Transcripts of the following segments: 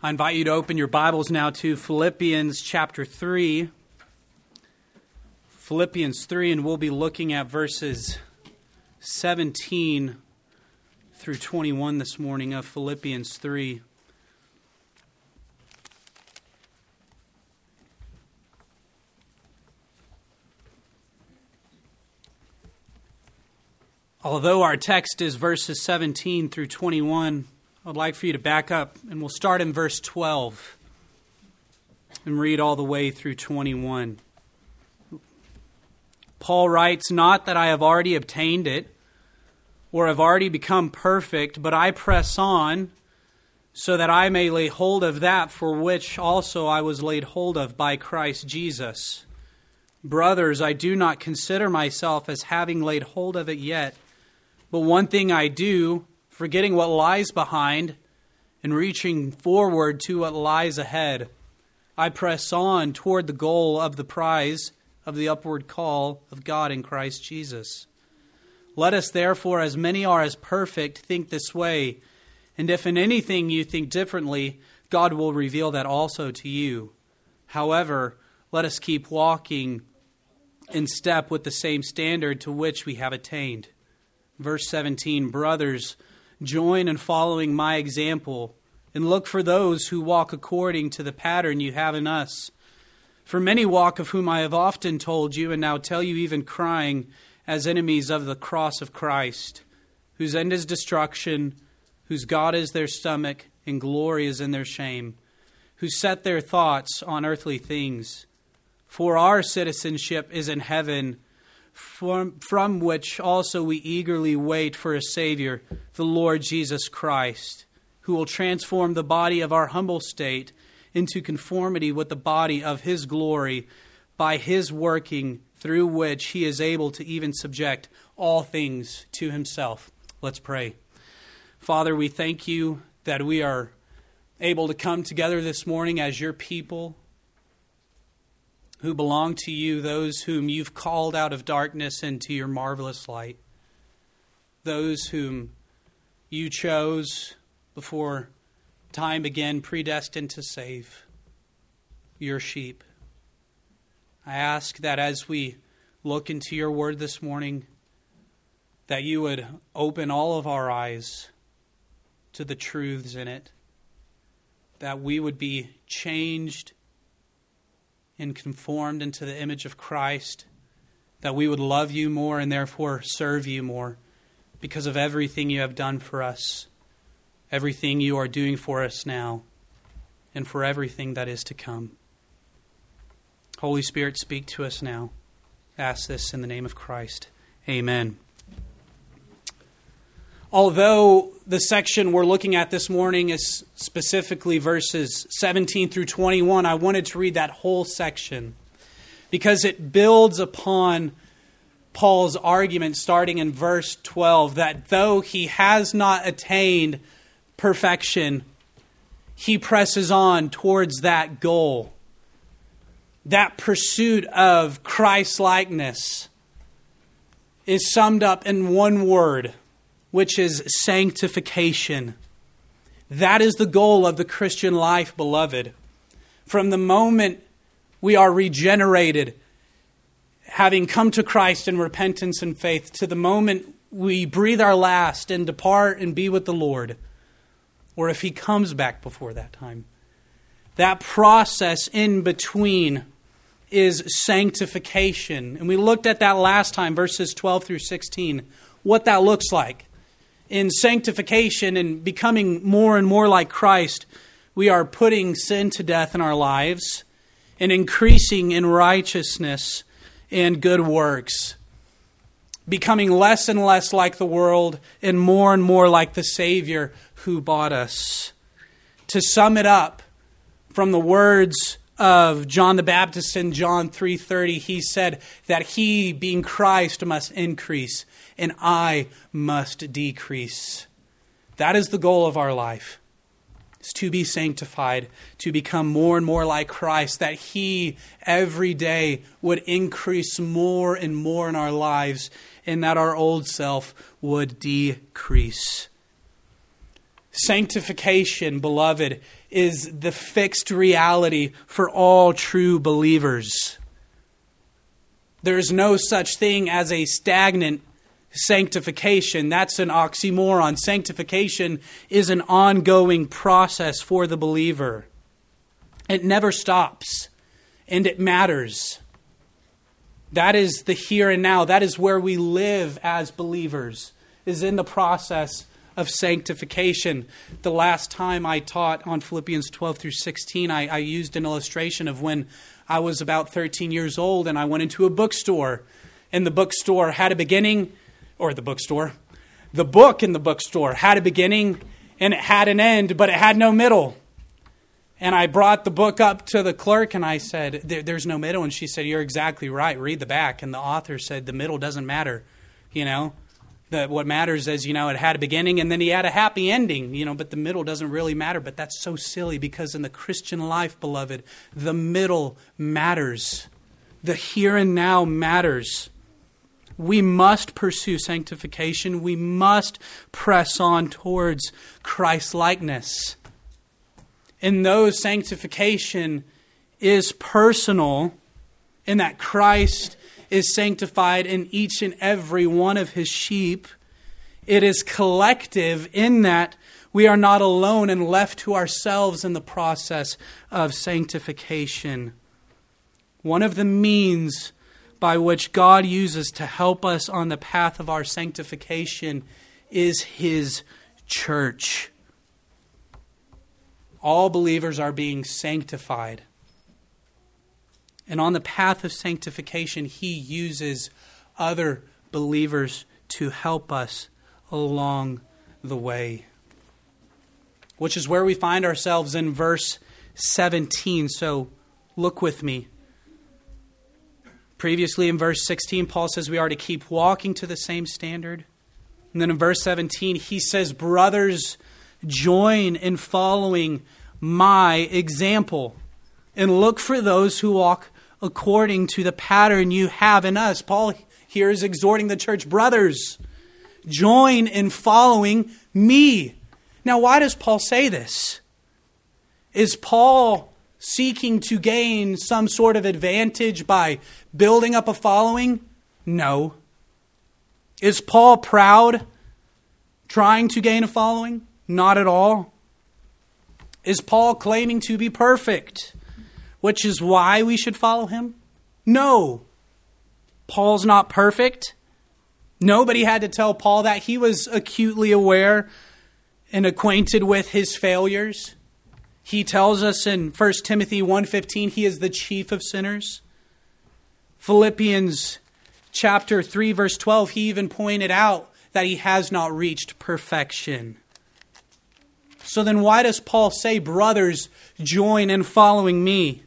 I invite you to open your Bibles now to Philippians chapter 3. Philippians 3, and we'll be looking at verses 17 through 21 this morning of Philippians 3. Although our text is verses 17 through 21, I'd like for you to back up, and we'll start in verse 12 and read all the way through 21. Paul writes, Not that I have already obtained it or have already become perfect, but I press on so that I may lay hold of that for which also I was laid hold of by Christ Jesus. Brothers, I do not consider myself as having laid hold of it yet. But one thing I do, forgetting what lies behind and reaching forward to what lies ahead, I press on toward the goal of the prize of the upward call of God in Christ Jesus. Let us therefore, as many are as perfect, think this way. And if in anything you think differently, God will reveal that also to you. However, let us keep walking in step with the same standard to which we have attained. Verse 17 Brothers, join in following my example, and look for those who walk according to the pattern you have in us. For many walk, of whom I have often told you, and now tell you even crying, as enemies of the cross of Christ, whose end is destruction, whose God is their stomach, and glory is in their shame, who set their thoughts on earthly things. For our citizenship is in heaven from, from which also we eagerly wait for a Savior, the Lord Jesus Christ, who will transform the body of our humble state into conformity with the body of His glory by His working, through which He is able to even subject all things to Himself. Let's pray. Father, we thank you that we are able to come together this morning as your people who belong to you, those whom you've called out of darkness into your marvelous light, those whom you chose before time began, predestined to save your sheep. I ask that as we look into your word this morning, that you would open all of our eyes to the truths in it, that we would be changed and conformed into the image of Christ, that we would love you more and therefore serve you more because of everything you have done for us, everything you are doing for us now, and for everything that is to come. Holy Spirit, speak to us now. ask this in the name of Christ. Amen. Although the section we're looking at this morning is specifically verses 17 through 21, I wanted to read that whole section because it builds upon Paul's argument starting in verse 12 that though he has not attained perfection, he presses on towards that goal. That pursuit of Christ likeness is summed up in one word which is sanctification. That is the goal of the Christian life, beloved. From the moment we are regenerated, having come to Christ in repentance and faith, to the moment we breathe our last and depart and be with the Lord, or if He comes back before that time, that process in between is sanctification. And we looked at that last time, verses 12 through 16, what that looks like in sanctification and becoming more and more like Christ, we are putting sin to death in our lives and increasing in righteousness and good works, becoming less and less like the world and more and more like the Savior who bought us. To sum it up, from the words of John the Baptist in John 3:30 he said that he being Christ must increase and I must decrease. That is the goal of our life. Is to be sanctified, to become more and more like Christ, that He every day would increase more and more in our lives, and that our old self would decrease. Sanctification, beloved, is the fixed reality for all true believers. There is no such thing as a stagnant sanctification. That's an oxymoron. Sanctification is an ongoing process for the believer, it never stops, and it matters. That is the here and now. That is where we live as believers, is in the process of sanctification. The last time I taught on Philippians 12 through 16, I, I used an illustration of when I was about 13 years old and I went into a bookstore. And the bookstore had a beginning, or the bookstore, the book in the bookstore had a beginning and it had an end, but it had no middle. And I brought the book up to the clerk and I said, There's no middle. And she said, You're exactly right. Read the back. And the author said, The middle doesn't matter. You know, that what matters is, you know, it had a beginning and then he had a happy ending, you know, but the middle doesn't really matter. But that's so silly because in the Christian life, beloved, the middle matters. The here and now matters. We must pursue sanctification. We must press on towards Christ likeness. And though sanctification is personal, in that Christ is sanctified in each and every one of his sheep, it is collective in that we are not alone and left to ourselves in the process of sanctification. One of the means by which God uses to help us on the path of our sanctification is His church. All believers are being sanctified. And on the path of sanctification, He uses other believers to help us along the way. Which is where we find ourselves in verse 17. So look with me. Previously in verse 16, Paul says we are to keep walking to the same standard. And then in verse 17, he says, Brothers, join in following my example and look for those who walk according to the pattern you have in us. Paul here is exhorting the church, brothers, join in following me. Now, why does Paul say this? Is Paul seeking to gain some sort of advantage by building up a following? No. Is Paul proud, trying to gain a following? Not at all. Is Paul claiming to be perfect, which is why we should follow him? No. Paul's not perfect. Nobody had to tell Paul that. He was acutely aware and acquainted with his failures. He tells us in 1 Timothy 1:15 he is the chief of sinners. Philippians chapter 3 verse 12 he even pointed out that he has not reached perfection. So then why does Paul say brothers join in following me?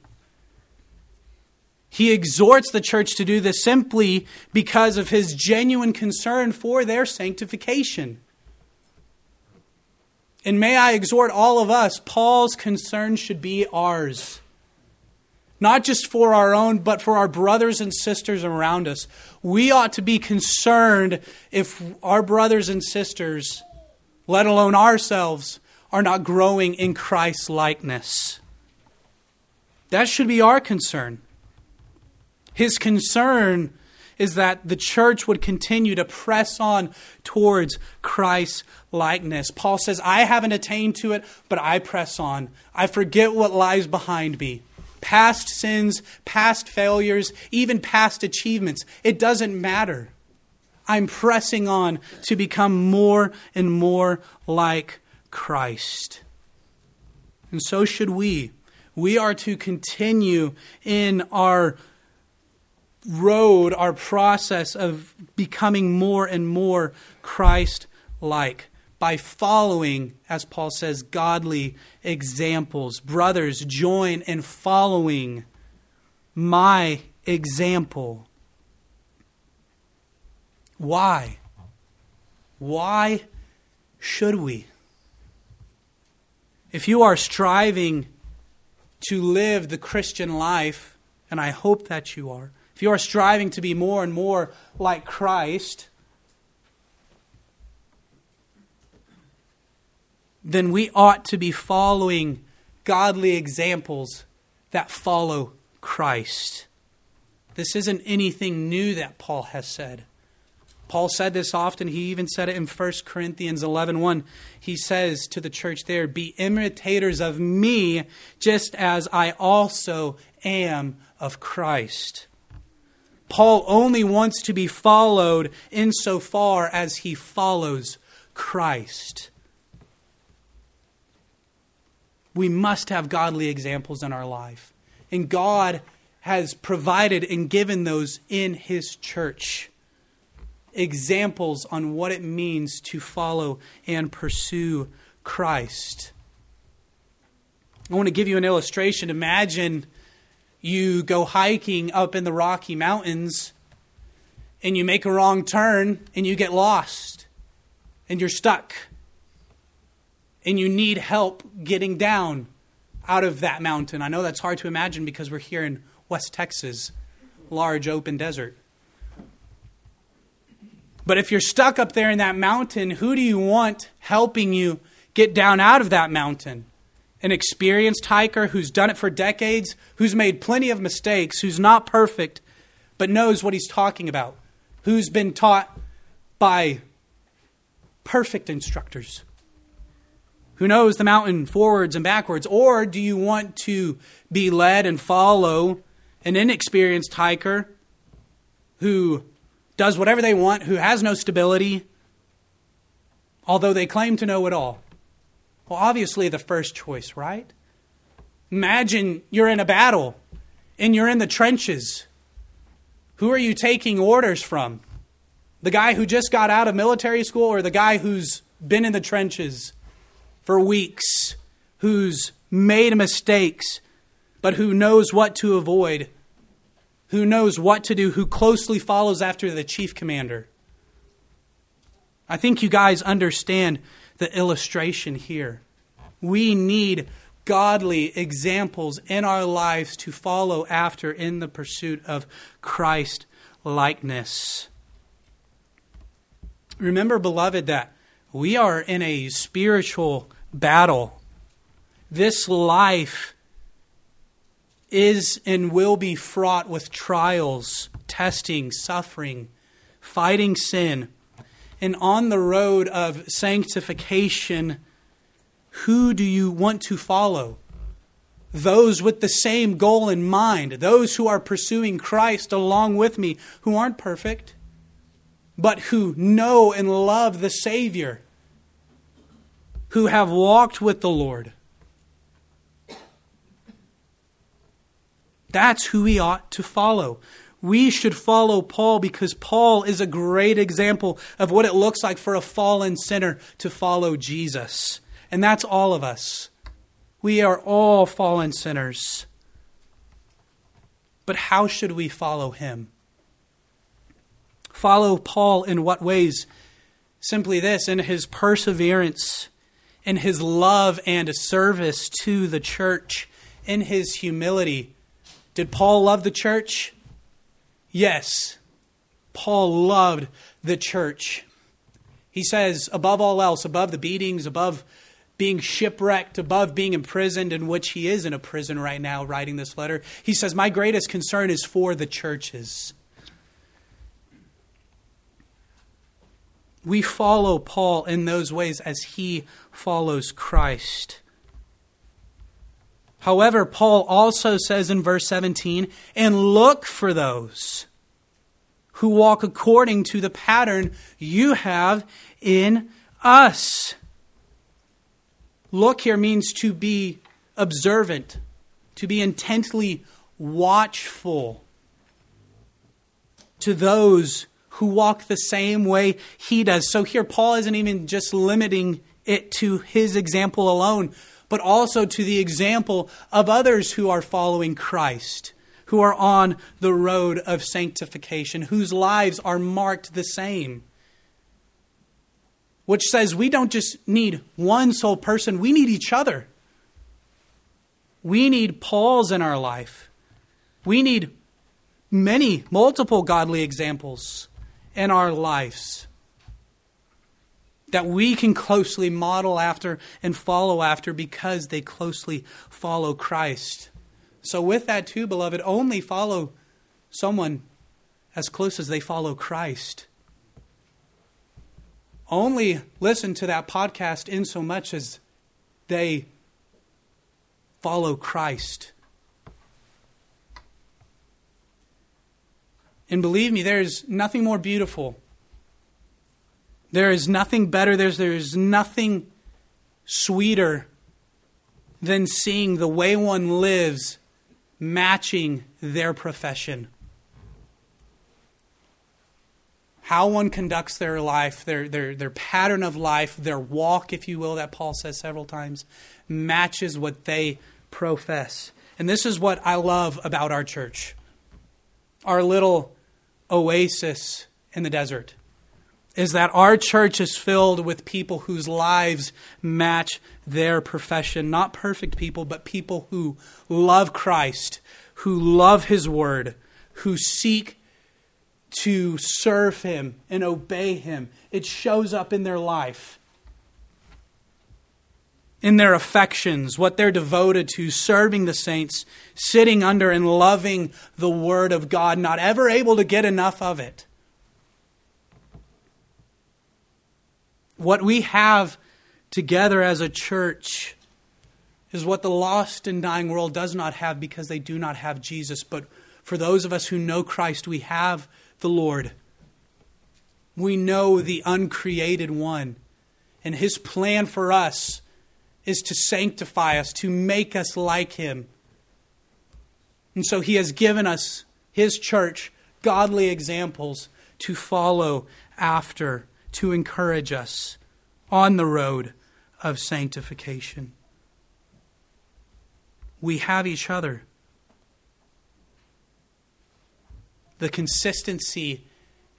He exhorts the church to do this simply because of his genuine concern for their sanctification. And may I exhort all of us, Paul's concern should be ours. Not just for our own, but for our brothers and sisters around us. We ought to be concerned if our brothers and sisters, let alone ourselves, are not growing in Christ's likeness. That should be our concern. His concern is that the church would continue to press on towards Christ's likeness. Paul says, I haven't attained to it, but I press on. I forget what lies behind me. Past sins, past failures, even past achievements. It doesn't matter. I'm pressing on to become more and more like Christ. And so should we. We are to continue in our road, our process of becoming more and more Christ like by following, as Paul says, godly examples. Brothers, join in following my example. Why? Why should we? If you are striving to live the Christian life, and I hope that you are, if you are striving to be more and more like Christ, then we ought to be following godly examples that follow Christ. This isn't anything new that Paul has said. Paul said this often. He even said it in 1 Corinthians 11:1. 1. He says to the church there, "Be imitators of me, just as I also am of Christ." Paul only wants to be followed insofar as he follows Christ. We must have godly examples in our life. And God has provided and given those in His church. Examples on what it means to follow and pursue Christ. I want to give you an illustration. Imagine you go hiking up in the Rocky Mountains and you make a wrong turn and you get lost and you're stuck and you need help getting down out of that mountain. I know that's hard to imagine because we're here in West Texas, large open desert. But if you're stuck up there in that mountain, who do you want helping you get down out of that mountain? An experienced hiker who's done it for decades, who's made plenty of mistakes, who's not perfect, but knows what he's talking about, who's been taught by perfect instructors who knows the mountain forwards and backwards? Or do you want to be led and follow an inexperienced hiker who does whatever they want, who has no stability, although they claim to know it all? Well, obviously, the first choice, right? Imagine you're in a battle and you're in the trenches. Who are you taking orders from? The guy who just got out of military school or the guy who's been in the trenches? for weeks, who's made mistakes, but who knows what to avoid, who knows what to do, who closely follows after the chief commander. I think you guys understand the illustration here. We need godly examples in our lives to follow after in the pursuit of Christ likeness. Remember, beloved, that we are in a spiritual battle. This life is and will be fraught with trials, testing, suffering, fighting sin. And on the road of sanctification, who do you want to follow? Those with the same goal in mind, those who are pursuing Christ along with me, who aren't perfect but who know and love the Savior, who have walked with the Lord. That's who we ought to follow. We should follow Paul because Paul is a great example of what it looks like for a fallen sinner to follow Jesus. And that's all of us. We are all fallen sinners. But how should we follow him? Follow Paul in what ways? Simply this in his perseverance, in his love and service to the church, in his humility. Did Paul love the church? Yes. Paul loved the church. He says, above all else, above the beatings, above being shipwrecked, above being imprisoned, in which he is in a prison right now writing this letter, he says, My greatest concern is for the churches. We follow Paul in those ways as he follows Christ. However, Paul also says in verse 17, and look for those who walk according to the pattern you have in us. Look here means to be observant, to be intently watchful to those who walk the same way he does. So here, Paul isn't even just limiting it to his example alone, but also to the example of others who are following Christ, who are on the road of sanctification, whose lives are marked the same. Which says we don't just need one sole person, we need each other. We need Paul's in our life. We need many, multiple godly examples in our lives. That we can closely model after and follow after because they closely follow Christ. So, with that, too, beloved, only follow someone as close as they follow Christ. Only listen to that podcast in so much as they follow Christ. And believe me, there is nothing more beautiful. There is nothing better. There's, there is nothing sweeter than seeing the way one lives matching their profession. How one conducts their life, their, their, their pattern of life, their walk, if you will, that Paul says several times, matches what they profess. And this is what I love about our church our little oasis in the desert is that our church is filled with people whose lives match their profession. Not perfect people, but people who love Christ, who love His Word, who seek to serve Him and obey Him. It shows up in their life, in their affections, what they're devoted to, serving the saints, sitting under and loving the Word of God, not ever able to get enough of it. What we have together as a church is what the lost and dying world does not have because they do not have Jesus. But for those of us who know Christ, we have the Lord. We know the uncreated one. And his plan for us is to sanctify us, to make us like him. And so he has given us, his church, godly examples to follow after to encourage us on the road of sanctification. We have each other. The consistency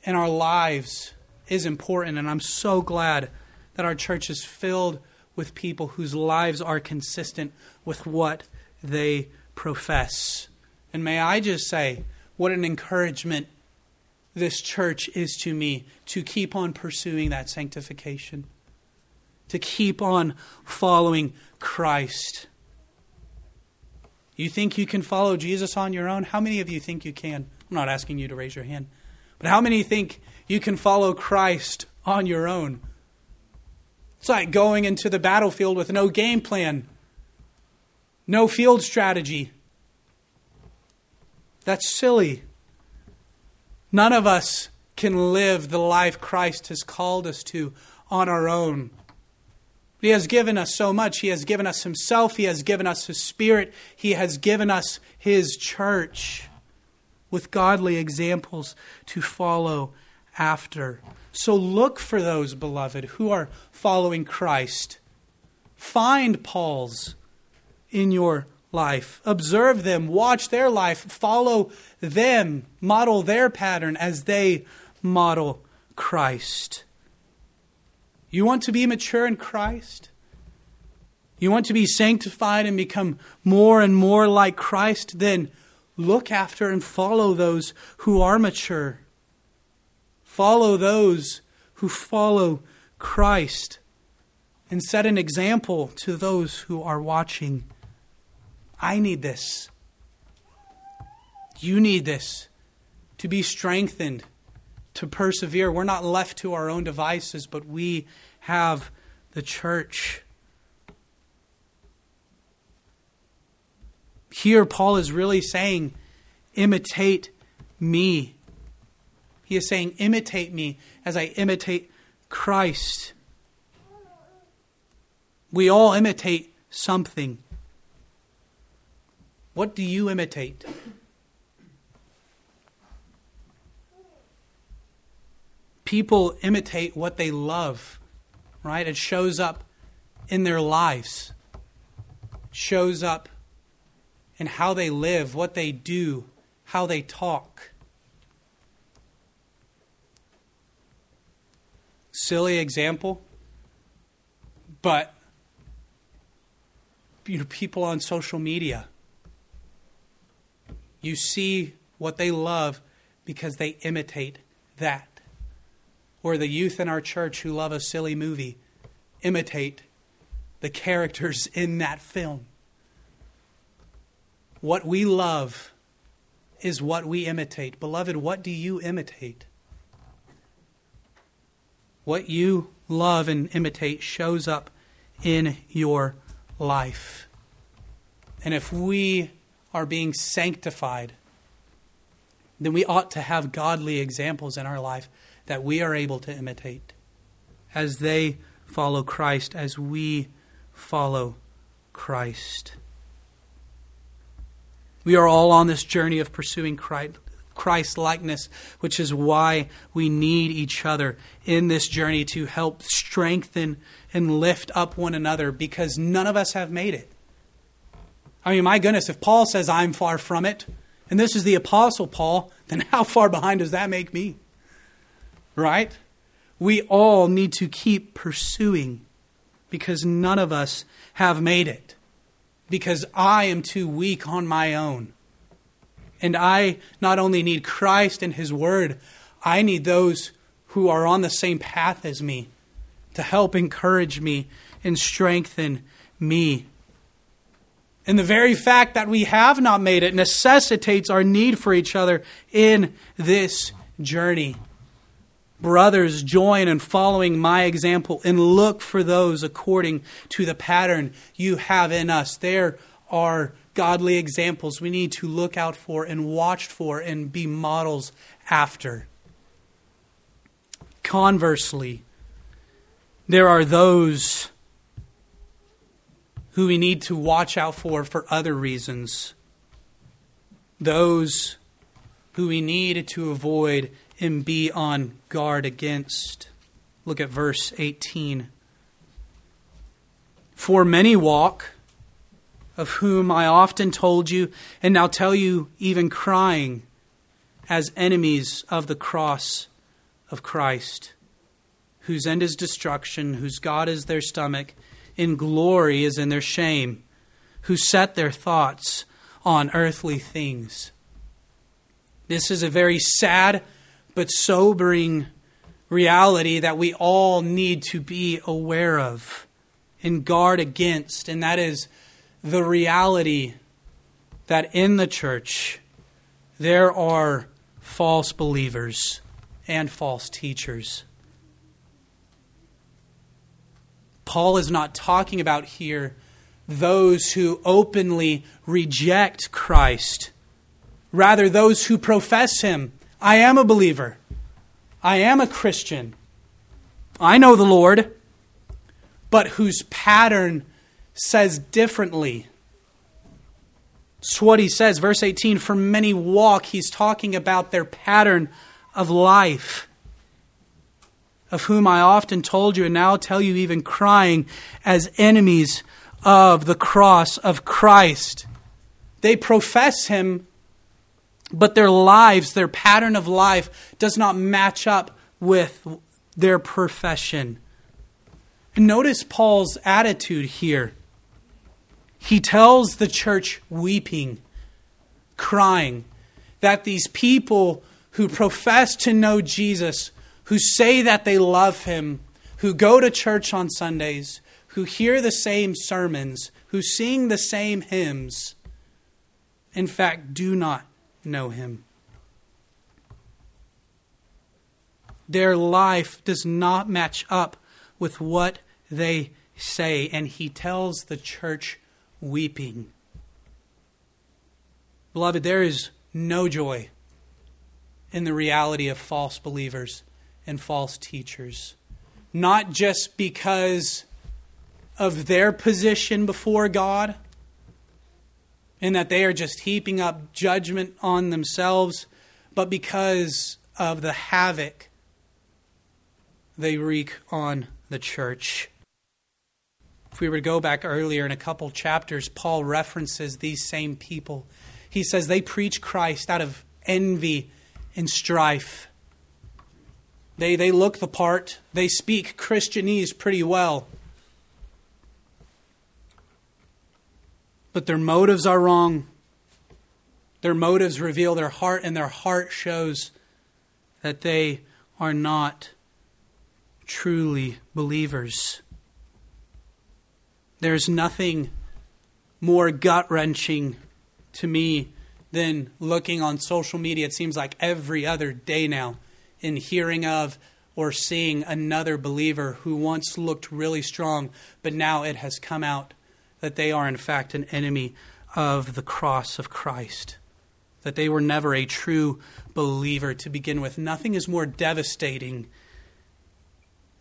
in our lives is important, and I'm so glad that our church is filled with people whose lives are consistent with what they profess. And may I just say, what an encouragement this church is to me to keep on pursuing that sanctification, to keep on following Christ. You think you can follow Jesus on your own? How many of you think you can? I'm not asking you to raise your hand. But how many think you can follow Christ on your own? It's like going into the battlefield with no game plan, no field strategy. That's silly. None of us can live the life Christ has called us to on our own. He has given us so much. He has given us Himself. He has given us His Spirit. He has given us His church with godly examples to follow after. So look for those, beloved, who are following Christ. Find Paul's in your life. Observe them, watch their life, follow them, model their pattern as they model Christ. You want to be mature in Christ? You want to be sanctified and become more and more like Christ? Then look after and follow those who are mature. Follow those who follow Christ and set an example to those who are watching. I need this. You need this to be strengthened, to persevere. We're not left to our own devices, but we have the church. Here, Paul is really saying, imitate me. He is saying, imitate me as I imitate Christ. We all imitate something. What do you imitate? People imitate what they love, right? It shows up in their lives, shows up in how they live, what they do, how they talk. Silly example, but you know, people on social media you see what they love because they imitate that. or the youth in our church who love a silly movie imitate the characters in that film. What we love is what we imitate. Beloved, what do you imitate? What you love and imitate shows up in your life. And if we are being sanctified, then we ought to have godly examples in our life that we are able to imitate as they follow Christ, as we follow Christ. We are all on this journey of pursuing Christ likeness, which is why we need each other in this journey to help strengthen and lift up one another because none of us have made it. I mean, my goodness, if Paul says I'm far from it, and this is the Apostle Paul, then how far behind does that make me? Right? We all need to keep pursuing because none of us have made it. Because I am too weak on my own. And I not only need Christ and His Word, I need those who are on the same path as me to help encourage me and strengthen me. And the very fact that we have not made it necessitates our need for each other in this journey. Brothers, join in following my example and look for those according to the pattern you have in us. There are godly examples we need to look out for and watch for and be models after. Conversely, there are those who we need to watch out for for other reasons. Those who we need to avoid and be on guard against. Look at verse 18. For many walk, of whom I often told you, and now tell you, even crying, as enemies of the cross of Christ, whose end is destruction, whose God is their stomach in glory as in their shame, who set their thoughts on earthly things. This is a very sad but sobering reality that we all need to be aware of and guard against, and that is the reality that in the church there are false believers and false teachers. Paul is not talking about here those who openly reject Christ, rather, those who profess Him. I am a believer, I am a Christian, I know the Lord, but whose pattern says differently. It's what he says, verse 18 For many walk, he's talking about their pattern of life of whom I often told you and now tell you, even crying, as enemies of the cross of Christ. They profess Him, but their lives, their pattern of life, does not match up with their profession. And notice Paul's attitude here. He tells the church, weeping, crying, that these people who profess to know Jesus who say that they love him, who go to church on Sundays, who hear the same sermons, who sing the same hymns, in fact, do not know him. Their life does not match up with what they say, and he tells the church weeping. Beloved, there is no joy in the reality of false believers and false teachers. Not just because of their position before God and that they are just heaping up judgment on themselves, but because of the havoc they wreak on the church. If we were to go back earlier in a couple chapters, Paul references these same people. He says they preach Christ out of envy and strife. They, they look the part. They speak Christianese pretty well. But their motives are wrong. Their motives reveal their heart, and their heart shows that they are not truly believers. There's nothing more gut wrenching to me than looking on social media. It seems like every other day now in hearing of or seeing another believer who once looked really strong, but now it has come out that they are, in fact, an enemy of the cross of Christ. That they were never a true believer to begin with. Nothing is more devastating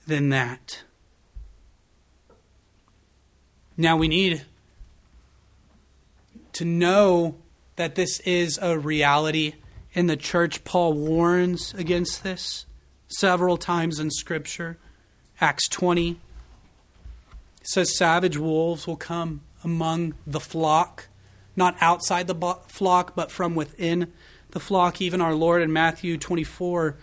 than that. Now we need to know that this is a reality in the church. Paul warns against this several times in Scripture. Acts 20 says, Savage wolves will come among the flock, not outside the flock, but from within the flock. Even our Lord in Matthew 24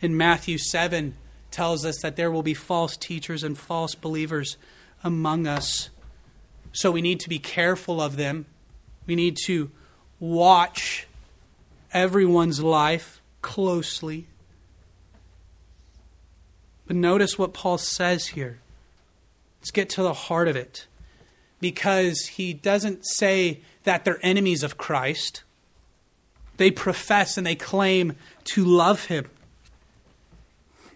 in Matthew 7 tells us that there will be false teachers and false believers among us. So we need to be careful of them. We need to watch everyone's life closely. But notice what Paul says here. Let's get to the heart of it. Because he doesn't say that they're enemies of Christ, they profess and they claim to love him.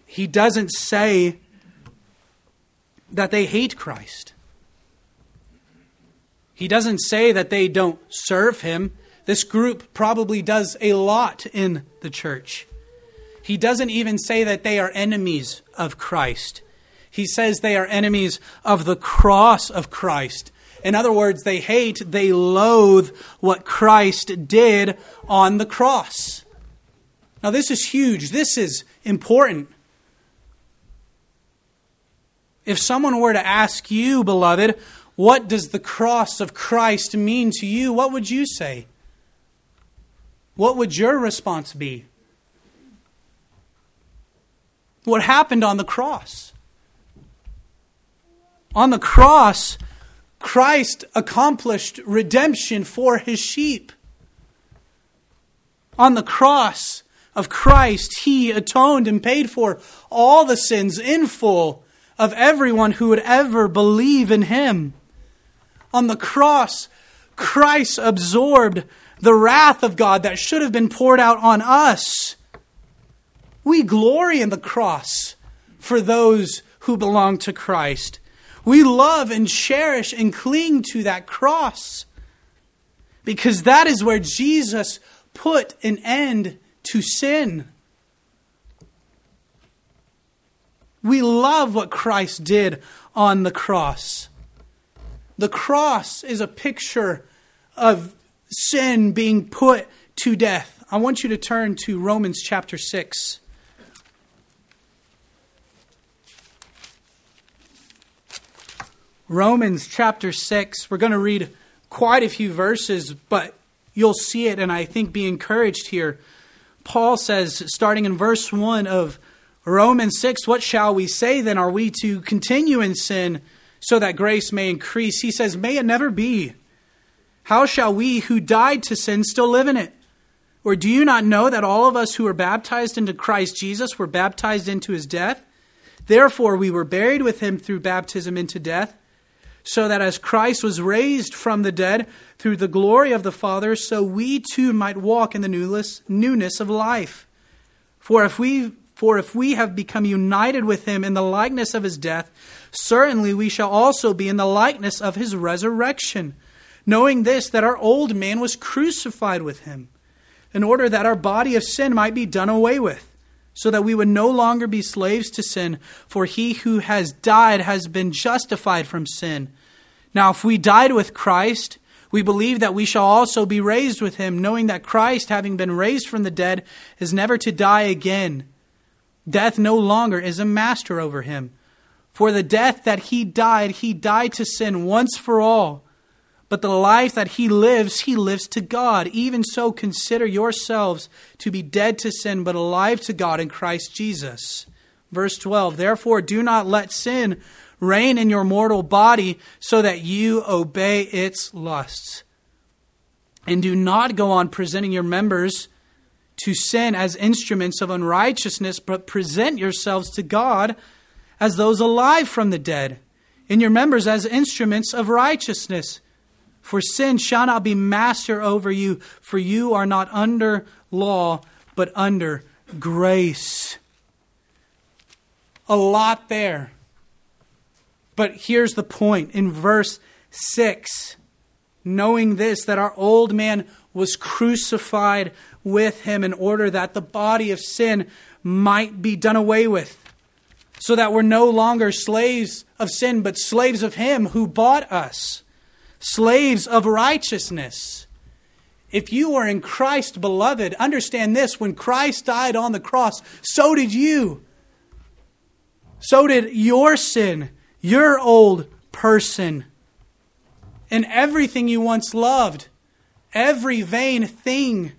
He doesn't say that they hate Christ. He doesn't say that they don't serve him. This group probably does a lot in the church. He doesn't even say that they are enemies of Christ. He says they are enemies of the cross of Christ. In other words, they hate, they loathe what Christ did on the cross. Now, this is huge. This is important. If someone were to ask you, beloved, what does the cross of Christ mean to you? What would you say? What would your response be? What happened on the cross? On the cross, Christ accomplished redemption for his sheep. On the cross of Christ, he atoned and paid for all the sins in full of everyone who would ever believe in him. On the cross, Christ absorbed the wrath of God that should have been poured out on us. We glory in the cross for those who belong to Christ. We love and cherish and cling to that cross because that is where Jesus put an end to sin. We love what Christ did on the cross. The cross is a picture of sin being put to death. I want you to turn to Romans chapter 6. Romans chapter 6. We're going to read quite a few verses, but you'll see it and I think be encouraged here. Paul says, starting in verse 1 of Romans 6, What shall we say then? Are we to continue in sin? so that grace may increase. He says, May it never be. How shall we who died to sin still live in it? Or do you not know that all of us who were baptized into Christ Jesus were baptized into his death? Therefore, we were buried with him through baptism into death, so that as Christ was raised from the dead through the glory of the Father, so we too might walk in the newness of life. For if we for if we have become united with him in the likeness of his death, certainly we shall also be in the likeness of his resurrection, knowing this, that our old man was crucified with him, in order that our body of sin might be done away with, so that we would no longer be slaves to sin, for he who has died has been justified from sin. Now, if we died with Christ, we believe that we shall also be raised with him, knowing that Christ, having been raised from the dead, is never to die again. Death no longer is a master over him. For the death that he died, he died to sin once for all. But the life that he lives, he lives to God. Even so, consider yourselves to be dead to sin, but alive to God in Christ Jesus. Verse 12 Therefore, do not let sin reign in your mortal body, so that you obey its lusts. And do not go on presenting your members to sin as instruments of unrighteousness, but present yourselves to God as those alive from the dead, and your members as instruments of righteousness. For sin shall not be master over you, for you are not under law, but under grace. A lot there. But here's the point in verse 6 knowing this, that our old man was crucified with him in order that the body of sin might be done away with, so that we're no longer slaves of sin, but slaves of him who bought us, slaves of righteousness. If you are in Christ, beloved, understand this when Christ died on the cross, so did you. So did your sin, your old person, and everything you once loved, every vain thing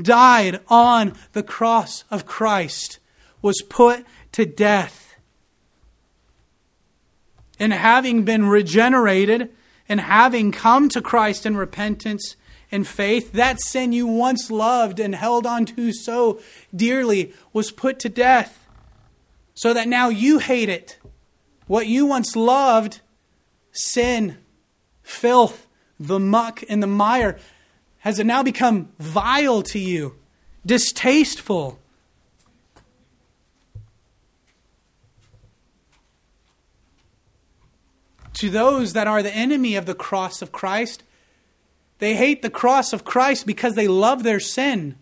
died on the cross of Christ, was put to death. And having been regenerated and having come to Christ in repentance and faith, that sin you once loved and held on to so dearly was put to death. So that now you hate it. What you once loved, sin, filth, the muck, and the mire, has it now become vile to you, distasteful? To those that are the enemy of the cross of Christ, they hate the cross of Christ because they love their sin.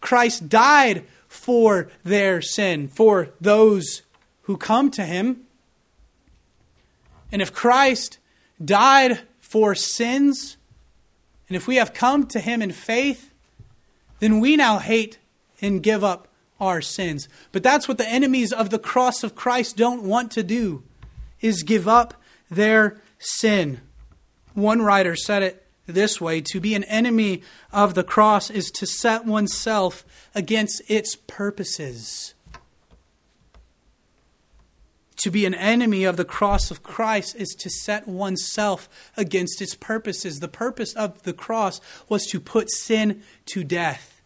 Christ died for their sin, for those who come to him. And if Christ died for sins, and if we have come to him in faith, then we now hate and give up our sins. But that's what the enemies of the cross of Christ don't want to do is give up their sin. One writer said it this way to be an enemy of the cross is to set oneself against its purposes. To be an enemy of the cross of Christ is to set oneself against its purposes. The purpose of the cross was to put sin to death,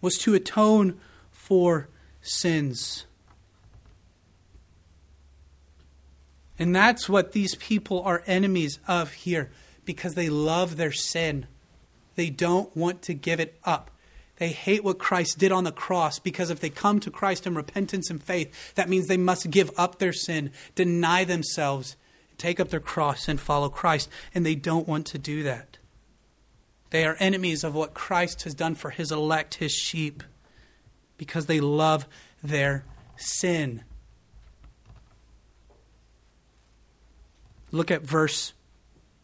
was to atone for sins. And that's what these people are enemies of here because they love their sin. They don't want to give it up. They hate what Christ did on the cross because if they come to Christ in repentance and faith, that means they must give up their sin, deny themselves, take up their cross, and follow Christ. And they don't want to do that. They are enemies of what Christ has done for his elect, his sheep, because they love their sin. Look at verse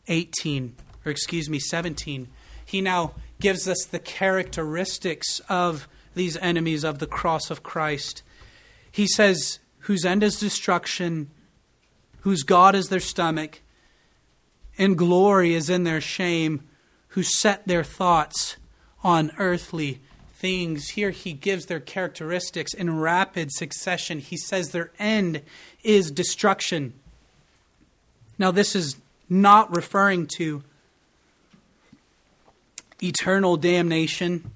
18, or excuse me, 17. He now gives us the characteristics of these enemies of the cross of Christ. He says, whose end is destruction, whose God is their stomach, and glory is in their shame, who set their thoughts on earthly things. Here he gives their characteristics in rapid succession. He says their end is destruction. Now, this is not referring to eternal damnation,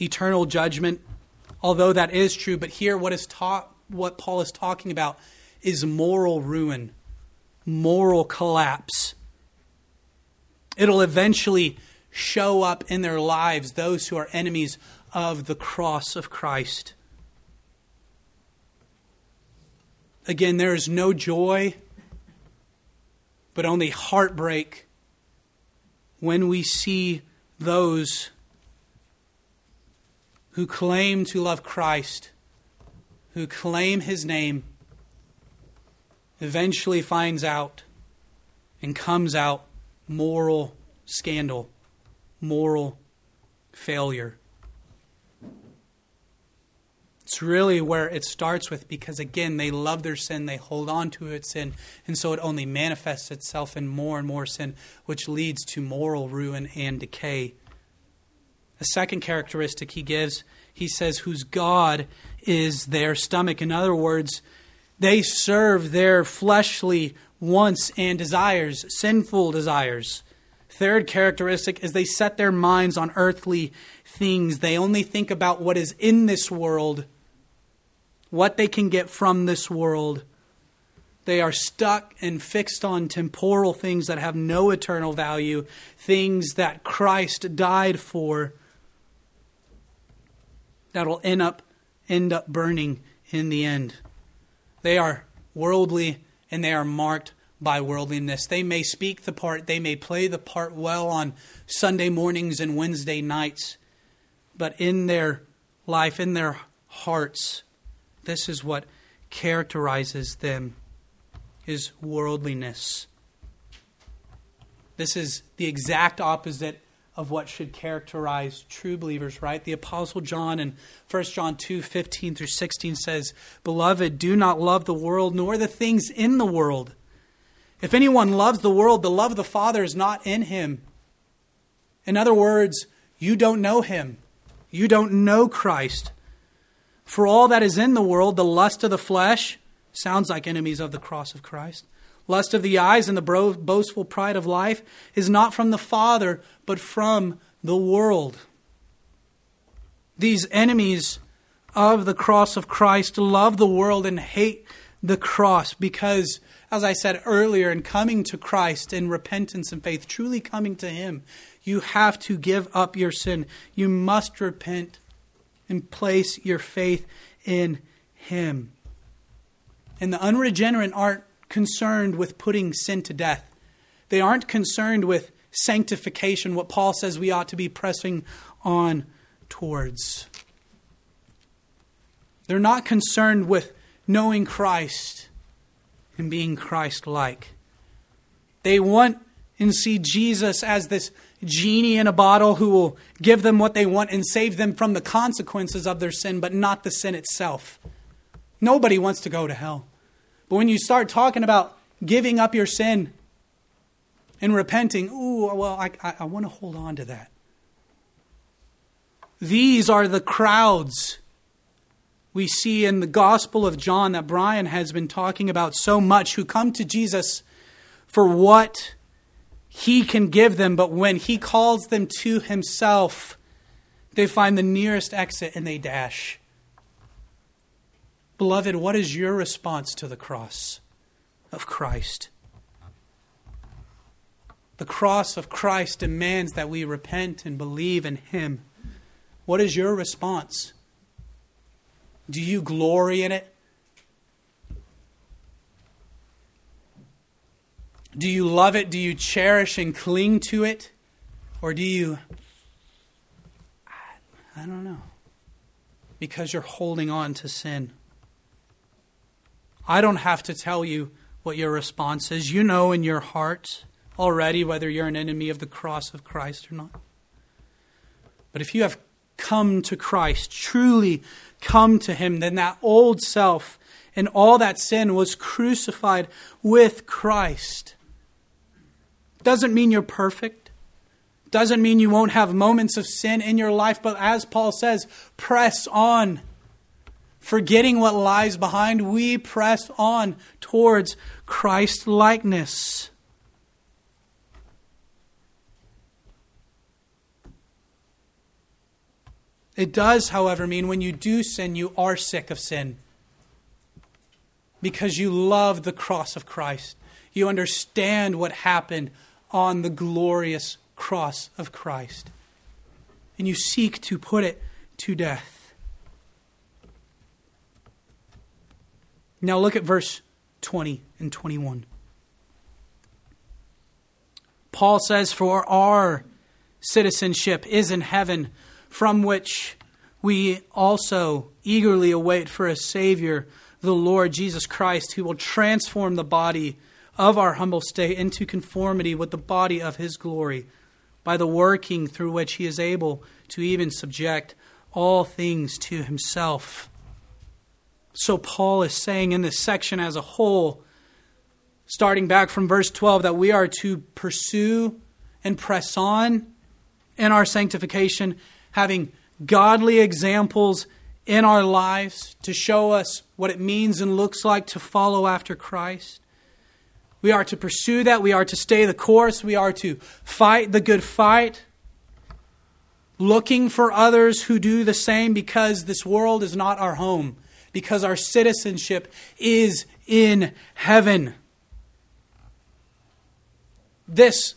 eternal judgment, although that is true. But here, what is taught, what Paul is talking about, is moral ruin, moral collapse. It'll eventually show up in their lives, those who are enemies of the cross of Christ. Again, there is no joy, but only heartbreak when we see those who claim to love Christ, who claim his name, eventually finds out and comes out moral scandal, moral failure. It's really where it starts with because, again, they love their sin, they hold on to its sin, and so it only manifests itself in more and more sin, which leads to moral ruin and decay. A second characteristic he gives, he says, whose God is their stomach. In other words, they serve their fleshly wants and desires, sinful desires. Third characteristic is they set their minds on earthly things. They only think about what is in this world what they can get from this world. They are stuck and fixed on temporal things that have no eternal value, things that Christ died for, that will end up, end up burning in the end. They are worldly and they are marked by worldliness. They may speak the part, they may play the part well on Sunday mornings and Wednesday nights, but in their life, in their hearts, this is what characterizes them is worldliness. This is the exact opposite of what should characterize true believers, right? The apostle John in 1 John 2, 15 through 16 says, Beloved, do not love the world nor the things in the world. If anyone loves the world, the love of the Father is not in him. In other words, you don't know him. You don't know Christ. For all that is in the world, the lust of the flesh, sounds like enemies of the cross of Christ. Lust of the eyes and the boastful pride of life is not from the Father, but from the world. These enemies of the cross of Christ love the world and hate the cross because, as I said earlier, in coming to Christ in repentance and faith, truly coming to Him, you have to give up your sin. You must repent and place your faith in Him. And the unregenerate aren't concerned with putting sin to death, they aren't concerned with sanctification, what Paul says we ought to be pressing on towards. They're not concerned with knowing Christ and being Christ like. They want and see Jesus as this genie in a bottle who will give them what they want and save them from the consequences of their sin, but not the sin itself. Nobody wants to go to hell. But when you start talking about giving up your sin and repenting, ooh, well, I, I, I want to hold on to that. These are the crowds we see in the Gospel of John that Brian has been talking about so much who come to Jesus for what he can give them, but when He calls them to Himself, they find the nearest exit and they dash. Beloved, what is your response to the cross of Christ? The cross of Christ demands that we repent and believe in Him. What is your response? Do you glory in it? Do you love it? Do you cherish and cling to it? Or do you, I don't know, because you're holding on to sin? I don't have to tell you what your response is. You know in your heart already whether you're an enemy of the cross of Christ or not. But if you have come to Christ, truly come to Him, then that old self and all that sin was crucified with Christ. Doesn't mean you're perfect. Doesn't mean you won't have moments of sin in your life, but as Paul says, press on. Forgetting what lies behind, we press on towards Christ likeness. It does, however, mean when you do sin, you are sick of sin because you love the cross of Christ. You understand what happened on the glorious cross of Christ. And you seek to put it to death. Now look at verse 20 and 21. Paul says, For our citizenship is in heaven, from which we also eagerly await for a Savior, the Lord Jesus Christ, who will transform the body of our humble state into conformity with the body of his glory by the working through which he is able to even subject all things to himself. So, Paul is saying in this section as a whole, starting back from verse 12, that we are to pursue and press on in our sanctification, having godly examples in our lives to show us what it means and looks like to follow after Christ. We are to pursue that. We are to stay the course. We are to fight the good fight, looking for others who do the same because this world is not our home. because our citizenship is in heaven. This,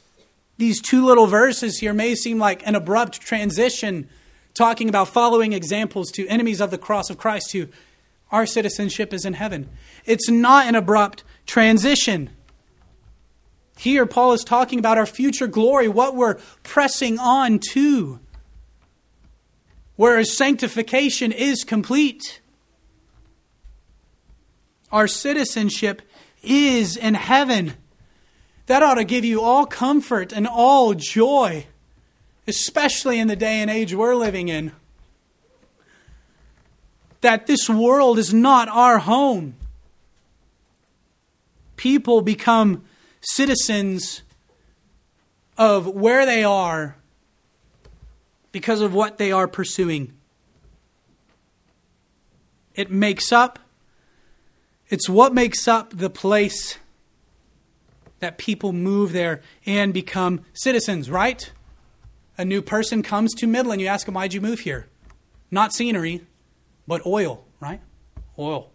these two little verses here may seem like an abrupt transition, talking about following examples to enemies of the cross of Christ to our citizenship is in heaven. It's not an abrupt transition. Here, Paul is talking about our future glory, what we're pressing on to, whereas sanctification is complete. Our citizenship is in heaven. That ought to give you all comfort and all joy, especially in the day and age we're living in that this world is not our home. People become citizens of where they are because of what they are pursuing. It makes up, it's what makes up the place that people move there and become citizens, right? A new person comes to Midland, you ask them, why'd you move here? Not scenery, but oil, right? Oil.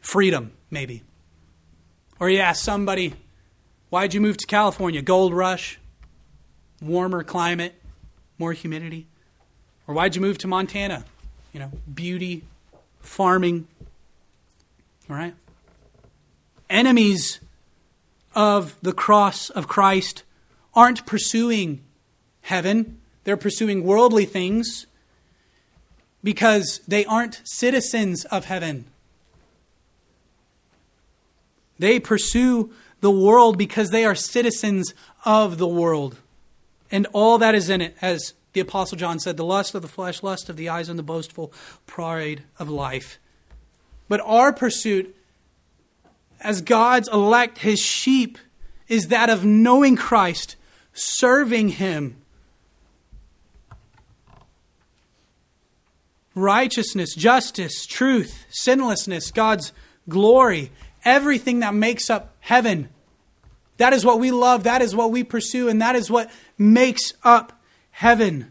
Freedom, maybe. Or you ask somebody, why'd you move to California? Gold rush, warmer climate, more humidity. Or why'd you move to Montana? You know, beauty, farming. All right? Enemies of the cross of Christ aren't pursuing heaven, they're pursuing worldly things because they aren't citizens of heaven. They pursue the world because they are citizens of the world and all that is in it, as the Apostle John said the lust of the flesh, lust of the eyes, and the boastful pride of life. But our pursuit as God's elect, his sheep, is that of knowing Christ, serving him, righteousness, justice, truth, sinlessness, God's glory, everything that makes up heaven. That is what we love, that is what we pursue, and that is what makes up heaven.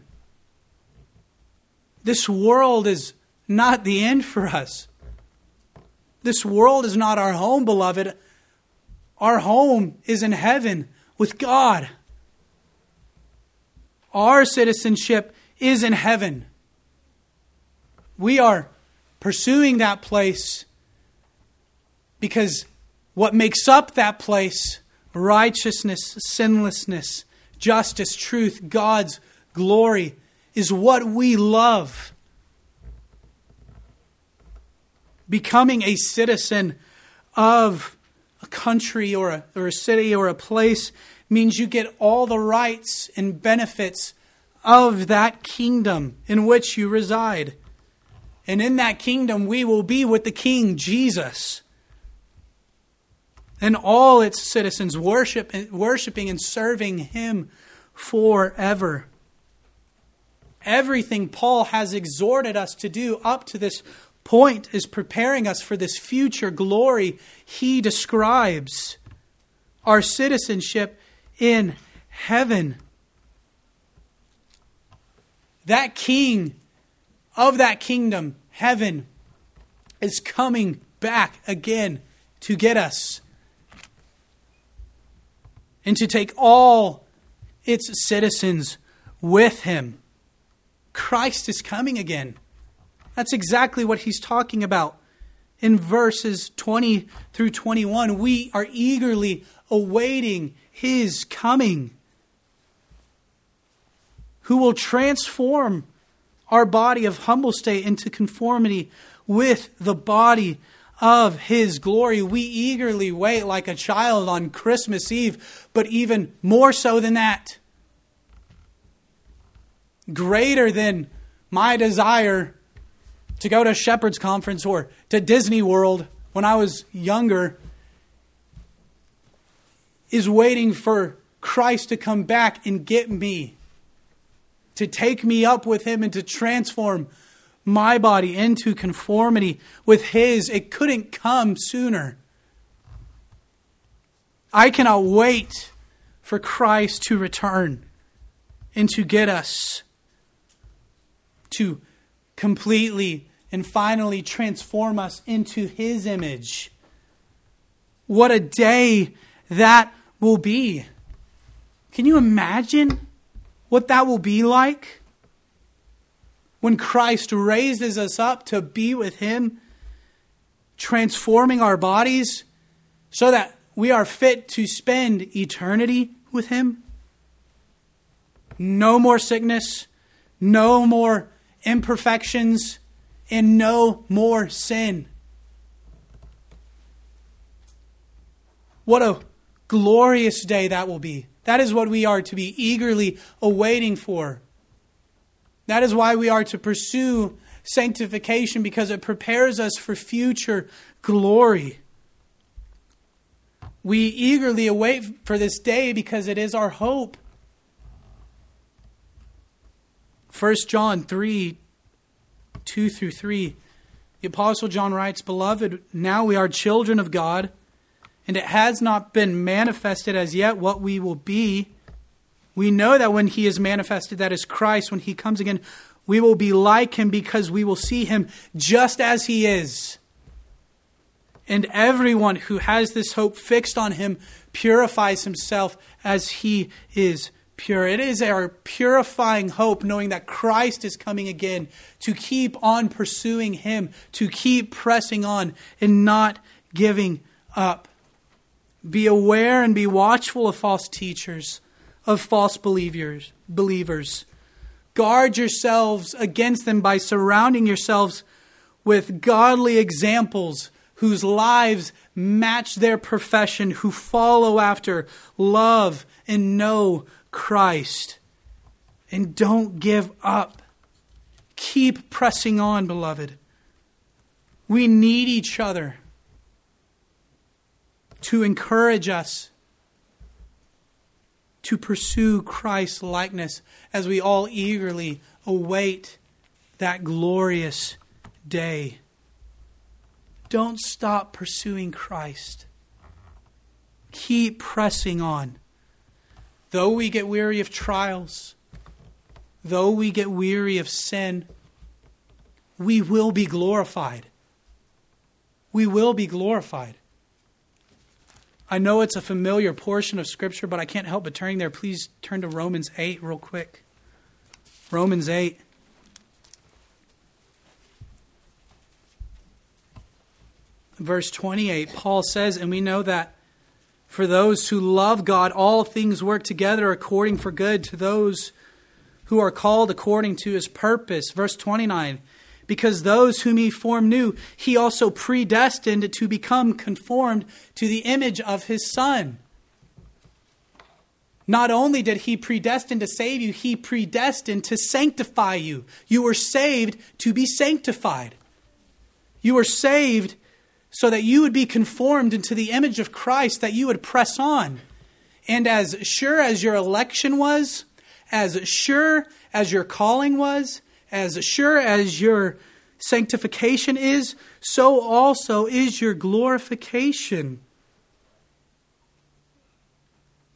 This world is not the end for us. This world is not our home, beloved. Our home is in heaven with God. Our citizenship is in heaven. We are pursuing that place because what makes up that place righteousness, sinlessness, justice, truth, God's glory is what we love. Becoming a citizen of a country or a, or a city or a place means you get all the rights and benefits of that kingdom in which you reside. And in that kingdom, we will be with the King Jesus. And all its citizens worship, worshiping and serving him forever. Everything Paul has exhorted us to do up to this point is preparing us for this future glory he describes. Our citizenship in heaven. That king of that kingdom, heaven, is coming back again to get us and to take all its citizens with him. Christ is coming again. That's exactly what he's talking about. In verses 20 through 21, we are eagerly awaiting his coming, who will transform our body of humble state into conformity with the body of his glory. We eagerly wait like a child on Christmas Eve, but even more so than that. Greater than my desire to go to Shepherd's Conference or to Disney World when I was younger is waiting for Christ to come back and get me to take me up with him and to transform my body into conformity with his. It couldn't come sooner. I cannot wait for Christ to return and to get us to completely and finally transform us into His image. What a day that will be. Can you imagine what that will be like? When Christ raises us up to be with Him, transforming our bodies so that we are fit to spend eternity with Him. No more sickness, no more imperfections, and no more sin. What a glorious day that will be. That is what we are to be eagerly awaiting for. That is why we are to pursue sanctification because it prepares us for future glory. We eagerly await for this day because it is our hope. 1 John 3 2 through 3. The Apostle John writes, Beloved, now we are children of God and it has not been manifested as yet what we will be. We know that when he is manifested, that is Christ, when he comes again, we will be like him because we will see him just as he is. And everyone who has this hope fixed on him purifies himself as he is pure. It is our purifying hope knowing that Christ is coming again to keep on pursuing him, to keep pressing on and not giving up. Be aware and be watchful of false teachers, of false believers, believers. Guard yourselves against them by surrounding yourselves with godly examples whose lives match their profession, who follow after, love, and know Christ. And don't give up. Keep pressing on, beloved. We need each other to encourage us to pursue Christ's likeness as we all eagerly await that glorious day. Don't stop pursuing Christ. Keep pressing on. Though we get weary of trials, though we get weary of sin, we will be glorified. We will be glorified. I know it's a familiar portion of Scripture, but I can't help but turning there. Please turn to Romans 8 real quick. Romans 8. Verse 28, Paul says, and we know that for those who love God, all things work together according for good to those who are called according to his purpose. Verse 29, because those whom he formed foreknew, he also predestined to become conformed to the image of his Son. Not only did he predestine to save you, he predestined to sanctify you. You were saved to be sanctified. You were saved so that you would be conformed into the image of Christ, that you would press on. And as sure as your election was, as sure as your calling was, as sure as your sanctification is, so also is your glorification.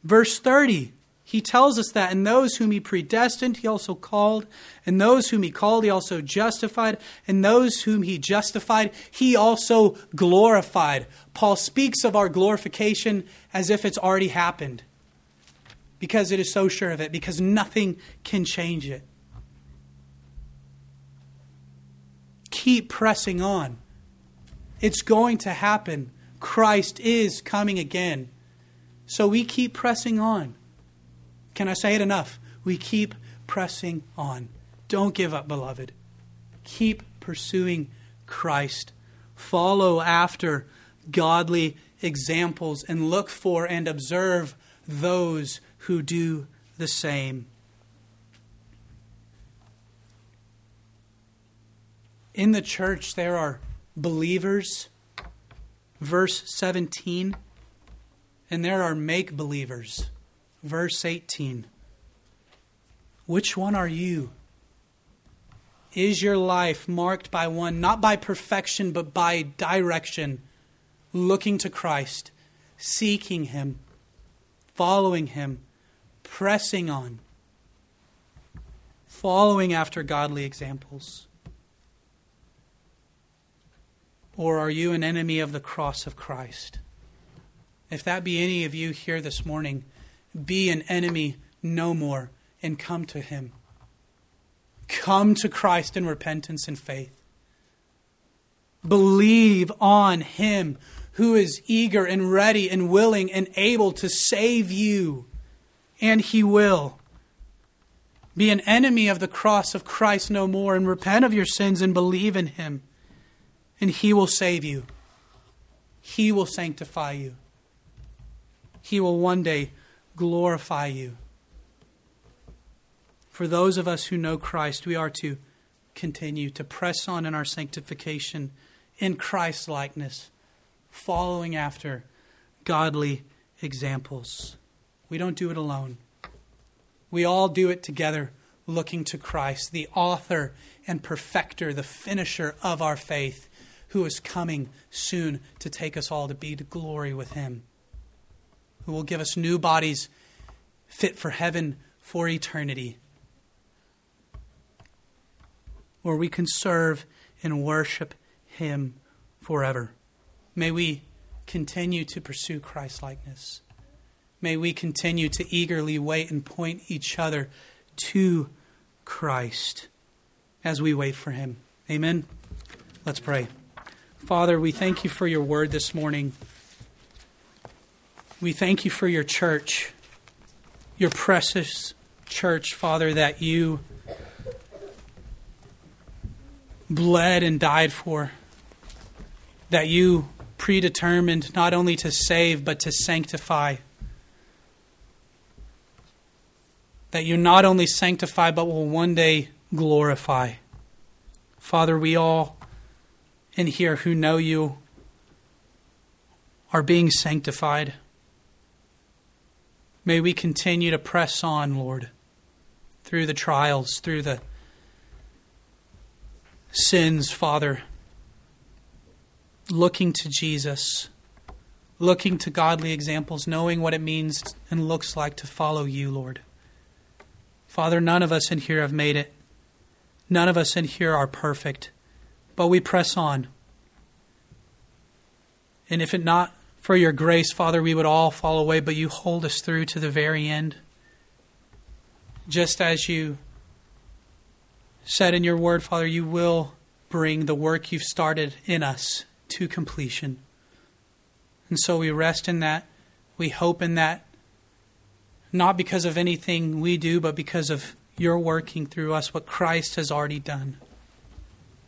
Verse 30, he tells us that, and those whom he predestined, he also called, and those whom he called, he also justified, and those whom he justified, he also glorified. Paul speaks of our glorification as if it's already happened, because it is so sure of it, because nothing can change it. Keep pressing on. It's going to happen. Christ is coming again. So we keep pressing on. Can I say it enough? We keep pressing on. Don't give up, beloved. Keep pursuing Christ. Follow after godly examples and look for and observe those who do the same. In the church, there are believers, verse 17, and there are make believers, verse 18. Which one are you? Is your life marked by one, not by perfection, but by direction, looking to Christ, seeking Him, following Him, pressing on, following after godly examples? Or are you an enemy of the cross of Christ? If that be any of you here this morning, be an enemy no more and come to Him. Come to Christ in repentance and faith. Believe on Him who is eager and ready and willing and able to save you, and He will. Be an enemy of the cross of Christ no more and repent of your sins and believe in Him, and He will save you. He will sanctify you. He will one day glorify you. For those of us who know Christ, we are to continue to press on in our sanctification in Christ's likeness, following after godly examples. We don't do it alone. We all do it together, looking to Christ, the author and perfecter, the finisher of our faith, who is coming soon to take us all to be to glory with Him who will give us new bodies fit for heaven for eternity, where we can serve and worship Him forever. May we continue to pursue Christ likeness. May we continue to eagerly wait and point each other to Christ as we wait for Him. Amen. Let's pray. Father, we thank you for your word this morning. We thank you for your church, your precious church, Father, that you bled and died for, that you predetermined not only to save, but to sanctify. That you not only sanctify, but will one day glorify. Father, we all in here who know you are being sanctified. May we continue to press on, Lord, through the trials, through the sins, Father, looking to Jesus, looking to godly examples, knowing what it means and looks like to follow you, Lord. Father, none of us in here have made it. None of us in here are perfect, but we press on. And if it not for your grace, Father, we would all fall away, but you hold us through to the very end. Just as you said in your word, Father, you will bring the work you've started in us to completion. And so we rest in that. We hope in that, not because of anything we do, but because of your working through us, what Christ has already done.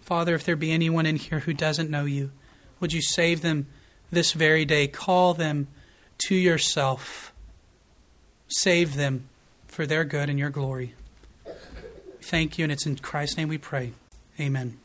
Father, if there be anyone in here who doesn't know you, would you save them? this very day. Call them to yourself. Save them for their good and your glory. Thank you, and it's in Christ's name we pray. Amen.